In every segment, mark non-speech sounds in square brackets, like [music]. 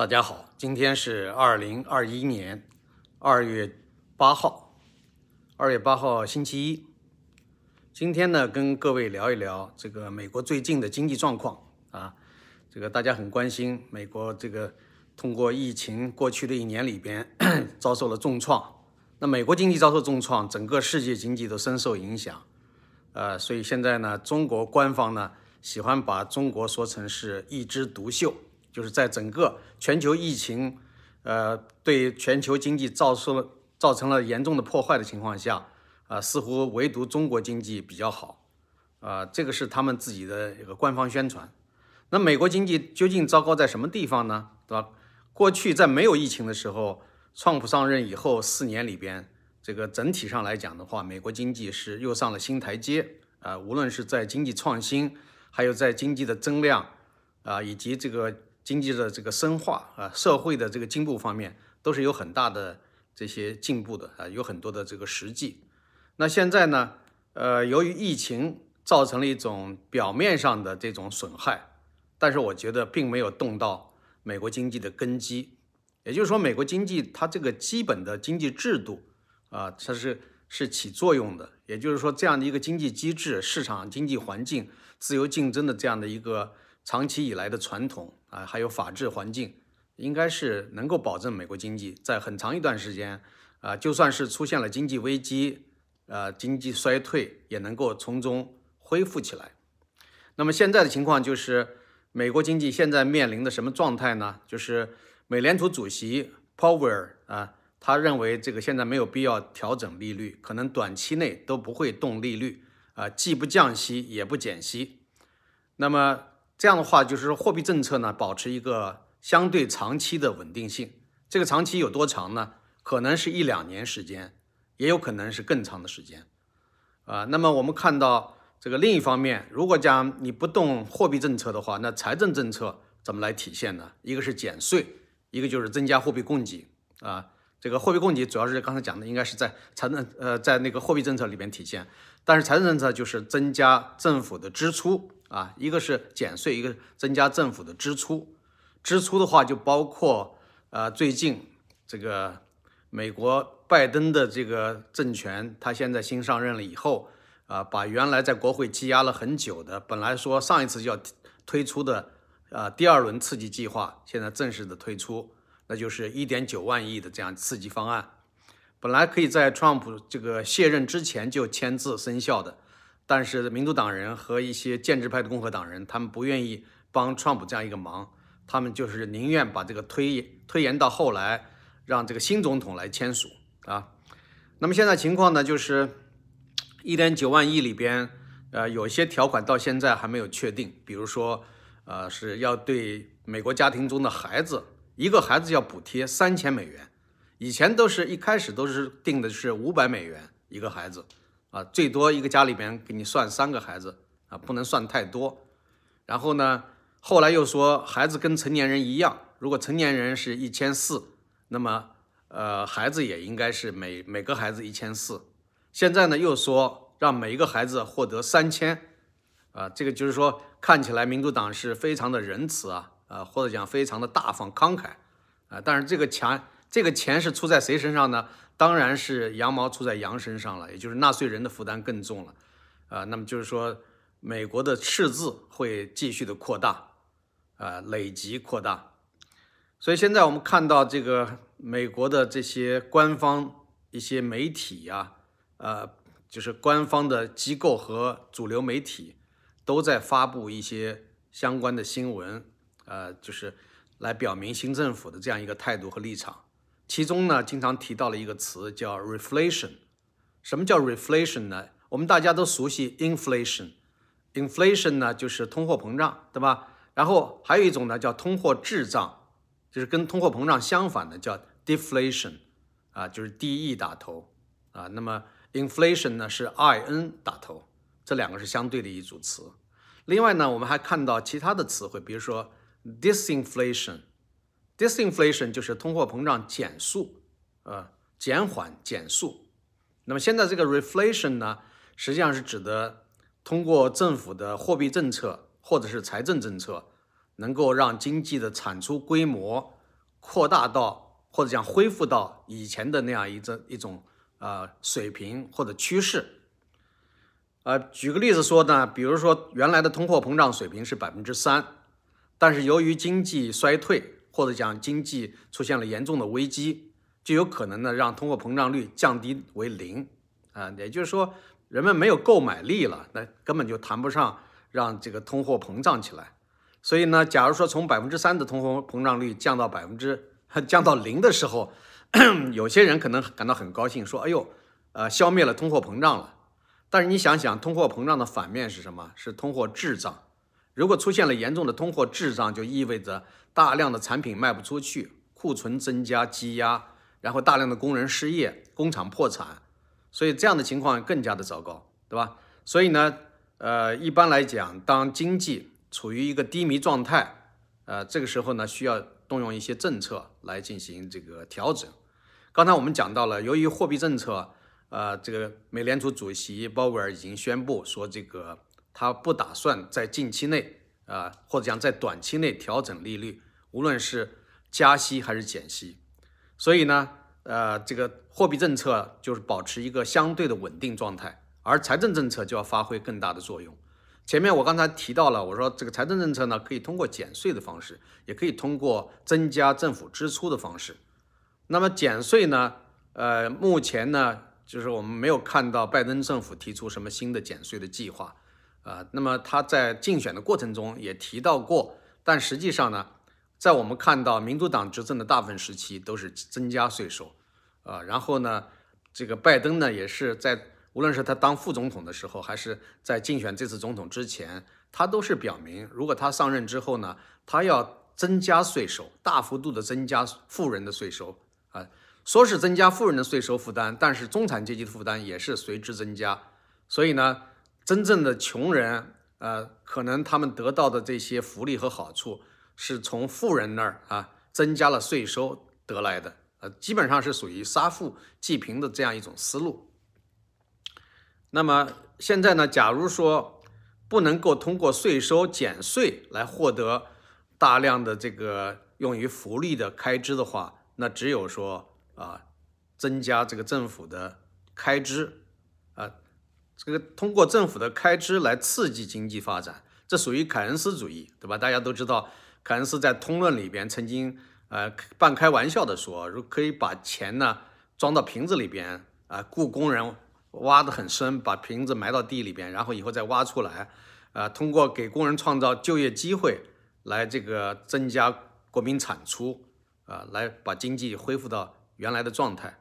大家好，今天是二零二一年二月八号，二月八号星期一。今天呢，跟各位聊一聊这个美国最近的经济状况啊。这个大家很关心，美国这个通过疫情过去的一年里边 [coughs] 遭受了重创。那美国经济遭受重创，整个世界经济都深受影响。呃，所以现在呢，中国官方呢喜欢把中国说成是一枝独秀。就是在整个全球疫情，呃，对全球经济造成了造成了严重的破坏的情况下，啊，似乎唯独中国经济比较好，啊，这个是他们自己的一个官方宣传。那美国经济究竟糟糕在什么地方呢？对吧？过去在没有疫情的时候，川普上任以后四年里边，这个整体上来讲的话，美国经济是又上了新台阶，啊，无论是在经济创新，还有在经济的增量，啊，以及这个。经济的这个深化啊，社会的这个进步方面都是有很大的这些进步的啊，有很多的这个实际。那现在呢，呃，由于疫情造成了一种表面上的这种损害，但是我觉得并没有动到美国经济的根基。也就是说，美国经济它这个基本的经济制度啊，它是是起作用的。也就是说，这样的一个经济机制、市场经济环境、自由竞争的这样的一个。长期以来的传统啊，还有法治环境，应该是能够保证美国经济在很长一段时间啊，就算是出现了经济危机，呃，经济衰退也能够从中恢复起来。那么现在的情况就是，美国经济现在面临的什么状态呢？就是美联储主席 Powell 啊，他认为这个现在没有必要调整利率，可能短期内都不会动利率啊，既不降息也不减息。那么这样的话，就是货币政策呢，保持一个相对长期的稳定性。这个长期有多长呢？可能是一两年时间，也有可能是更长的时间。啊，那么我们看到这个另一方面，如果讲你不动货币政策的话，那财政政策怎么来体现呢？一个是减税，一个就是增加货币供给。啊，这个货币供给主要是刚才讲的，应该是在财政呃在那个货币政策里边体现，但是财政政策就是增加政府的支出。啊，一个是减税，一个增加政府的支出。支出的话，就包括呃，最近这个美国拜登的这个政权，他现在新上任了以后，啊，把原来在国会积压了很久的，本来说上一次就要推出的，呃，第二轮刺激计划，现在正式的推出，那就是一点九万亿的这样刺激方案。本来可以在特朗普这个卸任之前就签字生效的。但是民主党人和一些建制派的共和党人，他们不愿意帮川普这样一个忙，他们就是宁愿把这个推推延到后来，让这个新总统来签署啊。那么现在情况呢，就是一点九万亿里边，呃，有些条款到现在还没有确定，比如说，呃，是要对美国家庭中的孩子，一个孩子要补贴三千美元，以前都是一开始都是定的是五百美元一个孩子。啊，最多一个家里边给你算三个孩子啊，不能算太多。然后呢，后来又说孩子跟成年人一样，如果成年人是一千四，那么呃孩子也应该是每每个孩子一千四。现在呢又说让每一个孩子获得三千，啊，这个就是说看起来民主党是非常的仁慈啊，啊或者讲非常的大方慷慨啊，但是这个钱这个钱是出在谁身上呢？当然是羊毛出在羊身上了，也就是纳税人的负担更重了，啊，那么就是说美国的赤字会继续的扩大，啊，累积扩大，所以现在我们看到这个美国的这些官方一些媒体呀，呃，就是官方的机构和主流媒体都在发布一些相关的新闻，呃，就是来表明新政府的这样一个态度和立场。其中呢，经常提到了一个词叫 reflation。什么叫 reflation 呢？我们大家都熟悉 inflation。inflation 呢就是通货膨胀，对吧？然后还有一种呢叫通货滞胀，就是跟通货膨胀相反的叫 deflation，啊，就是 D E 打头啊。那么 inflation 呢是 I N 打头，这两个是相对的一组词。另外呢，我们还看到其他的词汇，比如说 disinflation。Disinflation 就是通货膨胀减速，呃，减缓减速。那么现在这个 reflation 呢，实际上是指的通过政府的货币政策或者是财政政策，能够让经济的产出规模扩大到或者讲恢复到以前的那样一种一种呃水平或者趋势。呃，举个例子说呢，比如说原来的通货膨胀水平是百分之三，但是由于经济衰退或者讲经济出现了严重的危机，就有可能呢让通货膨胀率降低为零啊，也就是说人们没有购买力了，那根本就谈不上让这个通货膨胀起来。所以呢，假如说从百分之三的通货膨胀率降到百分之降到零的时候，[clears throat] 有些人可能感到很高兴，说：“哎呦，呃，消灭了通货膨胀了。”但是你想想，通货膨胀的反面是什么？是通货滞胀。如果出现了严重的通货滞胀，就意味着大量的产品卖不出去，库存增加积压，然后大量的工人失业，工厂破产，所以这样的情况更加的糟糕，对吧？所以呢，呃，一般来讲，当经济处于一个低迷状态，呃，这个时候呢，需要动用一些政策来进行这个调整。刚才我们讲到了，由于货币政策。呃，这个美联储主席鲍威尔已经宣布说，这个他不打算在近期内，啊，或者讲在短期内调整利率，无论是加息还是减息。所以呢，呃，这个货币政策就是保持一个相对的稳定状态，而财政政策就要发挥更大的作用。前面我刚才提到了，我说这个财政政策呢，可以通过减税的方式，也可以通过增加政府支出的方式。那么减税呢，呃，目前呢。就是我们没有看到拜登政府提出什么新的减税的计划，啊，那么他在竞选的过程中也提到过，但实际上呢，在我们看到民主党执政的大部分时期都是增加税收，啊，然后呢，这个拜登呢也是在无论是他当副总统的时候，还是在竞选这次总统之前，他都是表明，如果他上任之后呢，他要增加税收，大幅度的增加富人的税收，啊。说是增加富人的税收负担，但是中产阶级的负担也是随之增加。所以呢，真正的穷人，呃，可能他们得到的这些福利和好处，是从富人那儿啊增加了税收得来的。呃，基本上是属于杀富济贫的这样一种思路。那么现在呢，假如说不能够通过税收减税来获得大量的这个用于福利的开支的话，那只有说。啊，增加这个政府的开支，啊，这个通过政府的开支来刺激经济发展，这属于凯恩斯主义，对吧？大家都知道，凯恩斯在《通论》里边曾经呃半开玩笑的说，如可以把钱呢装到瓶子里边，啊，雇工人挖得很深，把瓶子埋到地里边，然后以后再挖出来，啊，通过给工人创造就业机会来这个增加国民产出，啊，来把经济恢复到。原来的状态，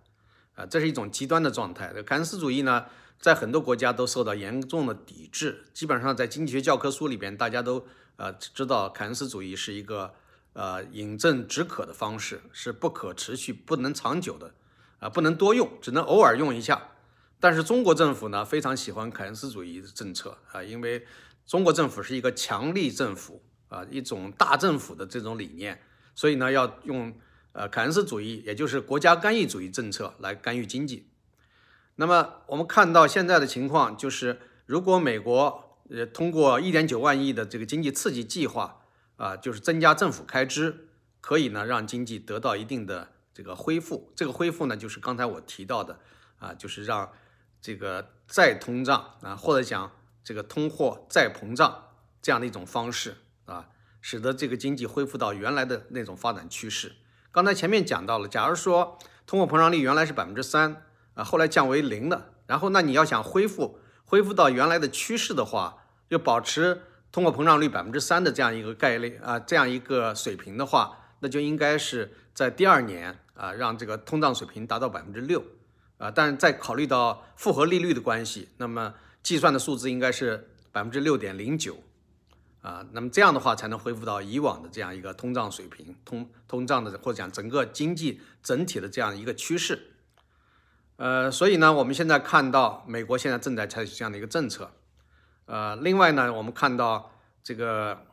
啊，这是一种极端的状态。凯恩斯主义呢，在很多国家都受到严重的抵制。基本上在经济学教科书里边，大家都呃知道凯恩斯主义是一个呃饮鸩止渴的方式，是不可持续、不能长久的，啊，不能多用，只能偶尔用一下。但是中国政府呢，非常喜欢凯恩斯主义政策啊，因为中国政府是一个强力政府啊，一种大政府的这种理念，所以呢，要用。呃，凯恩斯主义，也就是国家干预主义政策来干预经济。那么我们看到现在的情况就是，如果美国呃通过一点九万亿的这个经济刺激计划啊，就是增加政府开支，可以呢让经济得到一定的这个恢复。这个恢复呢，就是刚才我提到的啊，就是让这个再通胀啊，或者讲这个通货再膨胀这样的一种方式啊，使得这个经济恢复到原来的那种发展趋势。刚才前面讲到了，假如说通货膨胀率原来是百分之三啊，后来降为零了，然后那你要想恢复恢复到原来的趋势的话，就保持通货膨胀率百分之三的这样一个概率啊，这样一个水平的话，那就应该是在第二年啊，让这个通胀水平达到百分之六啊，但是再考虑到复合利率的关系，那么计算的数字应该是百分之六点零九。啊，那么这样的话才能恢复到以往的这样一个通胀水平，通通胀的或者讲整个经济整体的这样一个趋势。呃，所以呢，我们现在看到美国现在正在采取这样的一个政策。呃，另外呢，我们看到这个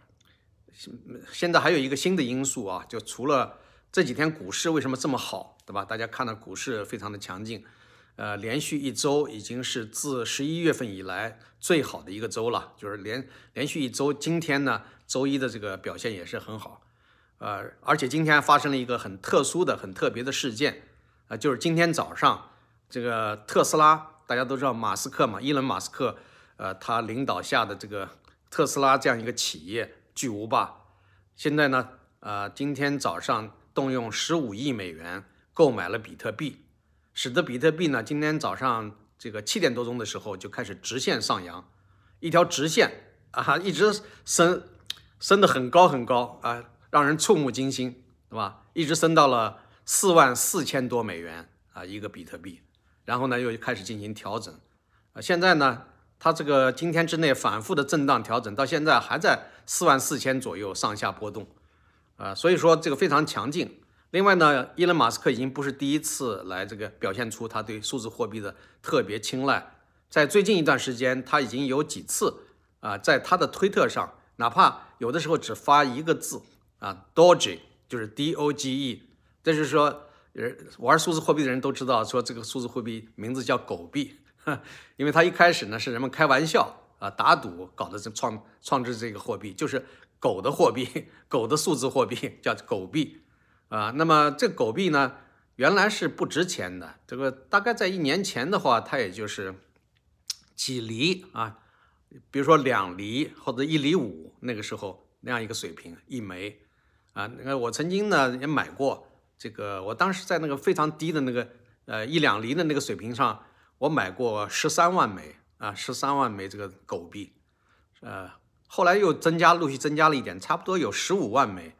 现在还有一个新的因素啊，就除了这几天股市为什么这么好，对吧？大家看到股市非常的强劲。呃，连续一周已经是自十一月份以来最好的一个周了，就是连连续一周，今天呢，周一的这个表现也是很好。呃，而且今天发生了一个很特殊的、很特别的事件，啊，就是今天早上，这个特斯拉，大家都知道马斯克嘛，伊隆马斯克，呃，他领导下的这个特斯拉这样一个企业巨无霸，现在呢，呃，今天早上动用十五亿美元购买了比特币，使得比特币呢，今天早上这个七点多钟的时候就开始直线上扬，一条直线啊，一直升，升得很高很高啊。让人触目惊心，对吧？一直升到了四万四千多美元啊，一个比特币，然后呢又开始进行调整，啊，现在呢，它这个今天之内反复的震荡调整，到现在还在四万四千左右上下波动，啊，所以说这个非常强劲。另外呢，伊隆马斯克已经不是第一次来这个表现出他对数字货币的特别青睐，在最近一段时间，他已经有几次啊，在他的推特上，哪怕有的时候只发一个字。啊，Doge 就是 D O G E，这就是说，人玩数字货币的人都知道，说这个数字货币名字叫狗币，[laughs] 因为它一开始呢是人们开玩笑啊打赌搞的这创创制这个货币，就是狗的货币，[laughs] 狗的数字货币叫狗币啊。那么这狗币呢，原来是不值钱的，这个大概在一年前的话，它也就是几厘啊，比如说两厘或者一厘五那个时候那样一个水平一枚。啊，那个我曾经呢也买过这个，我当时在那个非常低的那个呃一两厘的那个水平上，我买过十三万枚啊，十三万枚这个狗币，呃，后来又增加，陆续增加了一点，差不多有十五万枚，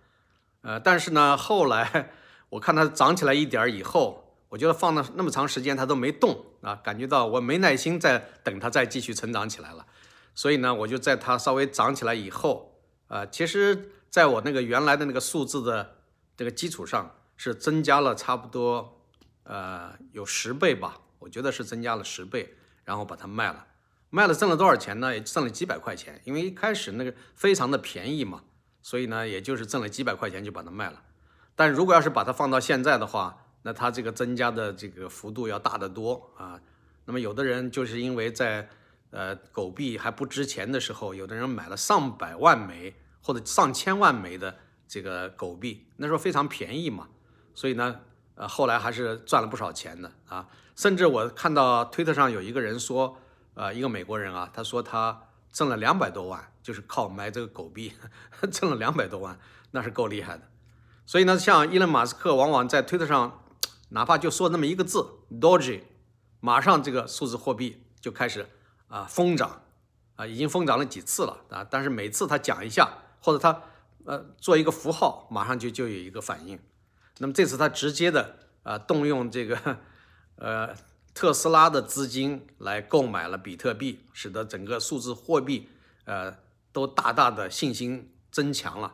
呃，但是呢，后来我看它涨起来一点以后，我觉得放了那么长时间它都没动啊，感觉到我没耐心再等它再继续成长起来了，所以呢，我就在它稍微涨起来以后，啊，其实。在我那个原来的那个数字的这个基础上，是增加了差不多，呃，有十倍吧，我觉得是增加了十倍，然后把它卖了，卖了挣了多少钱呢？也挣了几百块钱，因为一开始那个非常的便宜嘛，所以呢，也就是挣了几百块钱就把它卖了。但如果要是把它放到现在的话，那它这个增加的这个幅度要大得多啊。那么有的人就是因为在呃狗币还不值钱的时候，有的人买了上百万枚。或者上千万枚的这个狗币，那时候非常便宜嘛，所以呢，呃，后来还是赚了不少钱的啊。甚至我看到推特上有一个人说，呃，一个美国人啊，他说他挣了两百多万，就是靠买这个狗币挣了两百多万，那是够厉害的。所以呢，像伊隆马斯克往往在推特上，哪怕就说那么一个字 Doge，马上这个数字货币就开始啊疯涨啊，已经疯涨了几次了啊。但是每次他讲一下。或者他呃做一个符号，马上就就有一个反应。那么这次他直接的啊动用这个 [laughs] 呃特斯拉的资金来购买了比特币，使得整个数字货币呃都大大的信心增强了。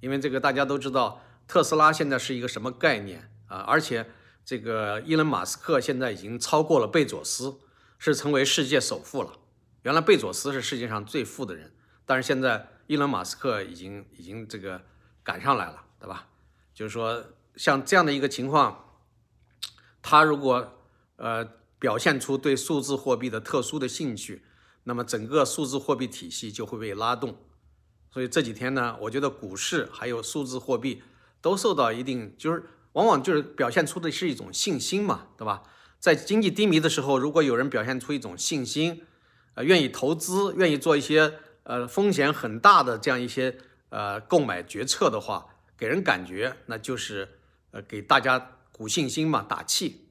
因为这个大家都知道，特斯拉现在是一个什么概念啊？而且这个伊隆马斯克现在已经超过了贝佐斯，是成为世界首富了。原来贝佐斯是世界上最富的人，但是现在。伊隆马斯克已经已经这个赶上来了，对吧？就是说，像这样的一个情况，他如果呃表现出对数字货币的特殊的兴趣，那么整个数字货币体系就会被拉动。所以这几天呢，我觉得股市还有数字货币都受到一定，就是往往就是表现出的是一种信心嘛，对吧？在经济低迷的时候，如果有人表现出一种信心，呃，愿意投资，愿意做一些。呃，风险很大的这样一些呃购买决策的话，给人感觉那就是呃给大家鼓信心嘛，打气。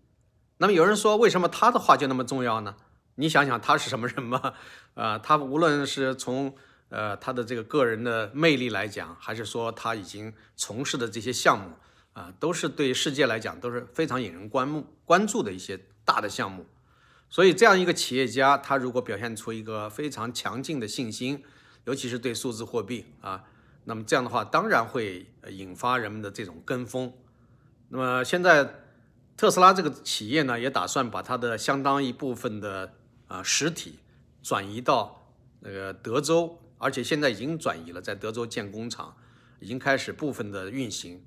那么有人说，为什么他的话就那么重要呢？你想想他是什么人吗？啊，[laughs] 他无论是从呃他的这个个人的魅力来讲，还是说他已经从事的这些项目啊，都是对世界来讲都是非常引人关目关注的一些大的项目。所以，这样一个企业家，他如果表现出一个非常强劲的信心，尤其是对数字货币啊，那么这样的话，当然会引发人们的这种跟风。那么现在，特斯拉这个企业呢，也打算把它的相当一部分的啊实体转移到那个德州，而且现在已经转移了，在德州建工厂，已经开始部分的运行。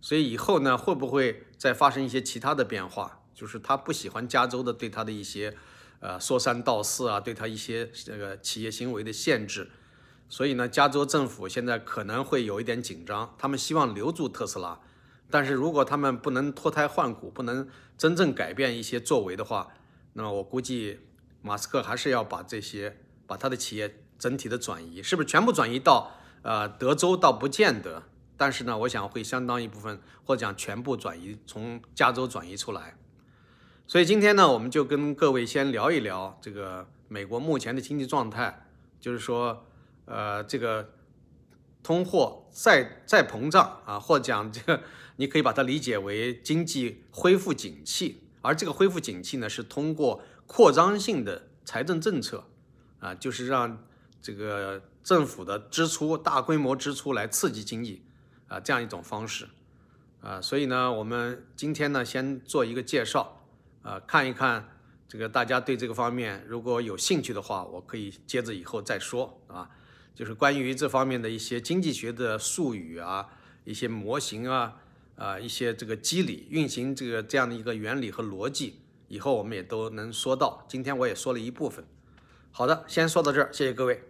所以以后呢，会不会再发生一些其他的变化？就是他不喜欢加州的对他的一些，呃说三道四啊，对他一些这个企业行为的限制，所以呢，加州政府现在可能会有一点紧张，他们希望留住特斯拉，但是如果他们不能脱胎换骨，不能真正改变一些作为的话，那么我估计马斯克还是要把这些把他的企业整体的转移，是不是全部转移到呃德州倒不见得，但是呢，我想会相当一部分或者讲全部转移从加州转移出来。所以今天呢，我们就跟各位先聊一聊这个美国目前的经济状态，就是说。呃，这个通货再再膨胀啊，或讲这个，你可以把它理解为经济恢复景气，而这个恢复景气呢，是通过扩张性的财政政策啊，就是让这个政府的支出大规模支出来刺激经济啊，这样一种方式啊，所以呢，我们今天呢，先做一个介绍啊，看一看这个大家对这个方面如果有兴趣的话，我可以接着以后再说啊。就是关于这方面的一些经济学的术语啊，一些模型啊，啊，一些这个机理运行这个这样的一个原理和逻辑，以后我们也都能说到。今天我也说了一部分。好的，先说到这儿，谢谢各位。